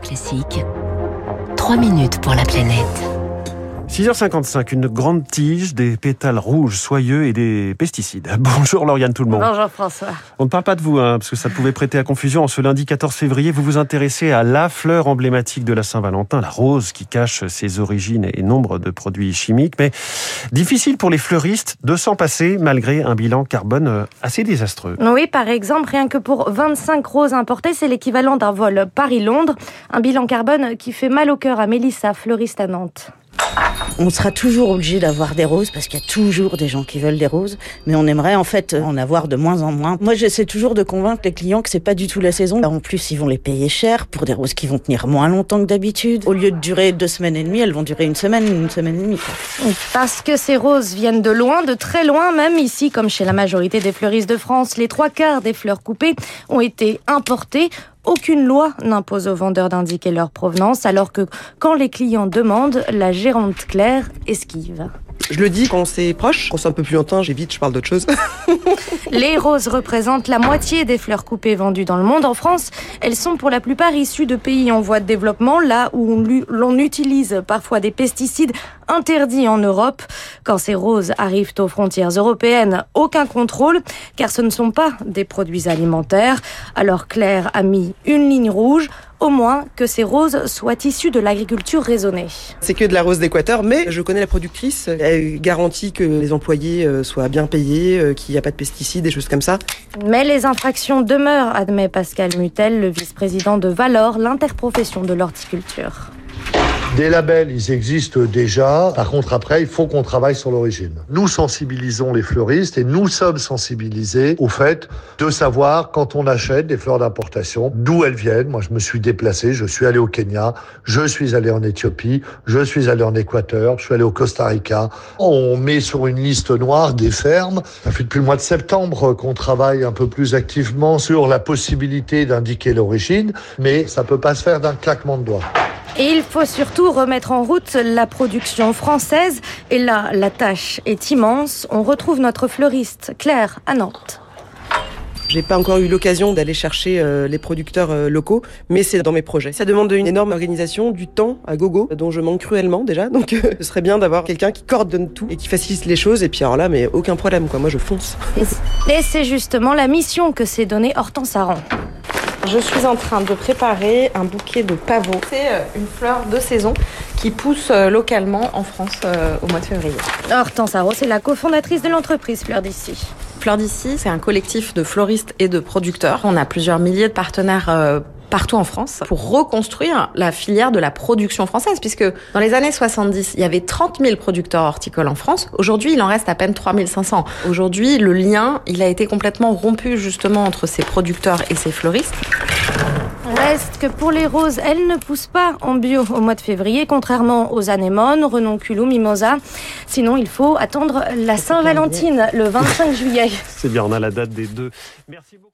Classique. 3 minutes pour la planète. 6h55, une grande tige, des pétales rouges soyeux et des pesticides. Bonjour Lauriane tout le monde. Bonjour François. On ne parle pas de vous, hein, parce que ça pouvait prêter à confusion. En ce lundi 14 février, vous vous intéressez à la fleur emblématique de la Saint-Valentin, la rose, qui cache ses origines et nombre de produits chimiques. Mais difficile pour les fleuristes de s'en passer, malgré un bilan carbone euh, assez désastreux. Oui, par exemple, rien que pour 25 roses importées, c'est l'équivalent d'un vol Paris-Londres. Un bilan carbone qui fait mal au cœur à Mélissa, fleuriste à Nantes. On sera toujours obligé d'avoir des roses parce qu'il y a toujours des gens qui veulent des roses, mais on aimerait en fait en avoir de moins en moins. Moi, j'essaie toujours de convaincre les clients que c'est pas du tout la saison. En plus, ils vont les payer cher pour des roses qui vont tenir moins longtemps que d'habitude. Au lieu de durer deux semaines et demie, elles vont durer une semaine, une semaine et demie. Parce que ces roses viennent de loin, de très loin, même ici, comme chez la majorité des fleuristes de France, les trois quarts des fleurs coupées ont été importées aucune loi n'impose aux vendeurs d'indiquer leur provenance, alors que quand les clients demandent, la gérante Claire esquive. Je le dis quand c'est proche, quand c'est un peu plus lointain, j'évite, je parle d'autre chose. les roses représentent la moitié des fleurs coupées vendues dans le monde. En France, elles sont pour la plupart issues de pays en voie de développement, là où l'on utilise parfois des pesticides interdits en Europe. Quand ces roses arrivent aux frontières européennes, aucun contrôle, car ce ne sont pas des produits alimentaires. Alors Claire a mis une ligne rouge au moins que ces roses soient issues de l'agriculture raisonnée. C'est que de la rose d'Équateur, mais je connais la productrice. Elle garantit que les employés euh, soient bien payés, euh, qu'il n'y a pas de pesticides, des choses comme ça. Mais les infractions demeurent, admet Pascal Mutel, le vice-président de Valor, l'interprofession de l'horticulture. Des labels, ils existent déjà. Par contre, après, il faut qu'on travaille sur l'origine. Nous sensibilisons les fleuristes et nous sommes sensibilisés au fait de savoir quand on achète des fleurs d'importation, d'où elles viennent. Moi, je me suis déplacé, je suis allé au Kenya, je suis allé en Éthiopie, je suis allé en Équateur, je suis allé au Costa Rica. On met sur une liste noire des fermes. Ça fait depuis le mois de septembre qu'on travaille un peu plus activement sur la possibilité d'indiquer l'origine, mais ça peut pas se faire d'un claquement de doigts. Et il faut surtout remettre en route la production française. Et là, la tâche est immense. On retrouve notre fleuriste Claire à Nantes. J'ai pas encore eu l'occasion d'aller chercher euh, les producteurs euh, locaux, mais c'est dans mes projets. Ça demande une énorme organisation, du temps à gogo, dont je manque cruellement déjà. Donc euh, ce serait bien d'avoir quelqu'un qui coordonne tout et qui facilite les choses. Et puis alors là, mais aucun problème, quoi. Moi, je fonce. Et c'est justement la mission que s'est donnée Hortense Aran. Je suis en train de préparer un bouquet de pavots. C'est une fleur de saison qui pousse localement en France au mois de février. Hortense Arro, c'est la cofondatrice de l'entreprise Fleur d'ici. Fleur d'ici, c'est un collectif de fleuristes et de producteurs. On a plusieurs milliers de partenaires partout en France pour reconstruire la filière de la production française, puisque dans les années 70, il y avait 30 000 producteurs horticoles en France. Aujourd'hui, il en reste à peine 3 500. Aujourd'hui, le lien, il a été complètement rompu justement entre ces producteurs et ces fleuristes. Reste que pour les roses, elles ne poussent pas en bio au mois de février, contrairement aux anémones, renonculum, mimosa. Sinon, il faut attendre la Saint-Valentine le 25 juillet. C'est bien, on a la date des deux. Merci beaucoup.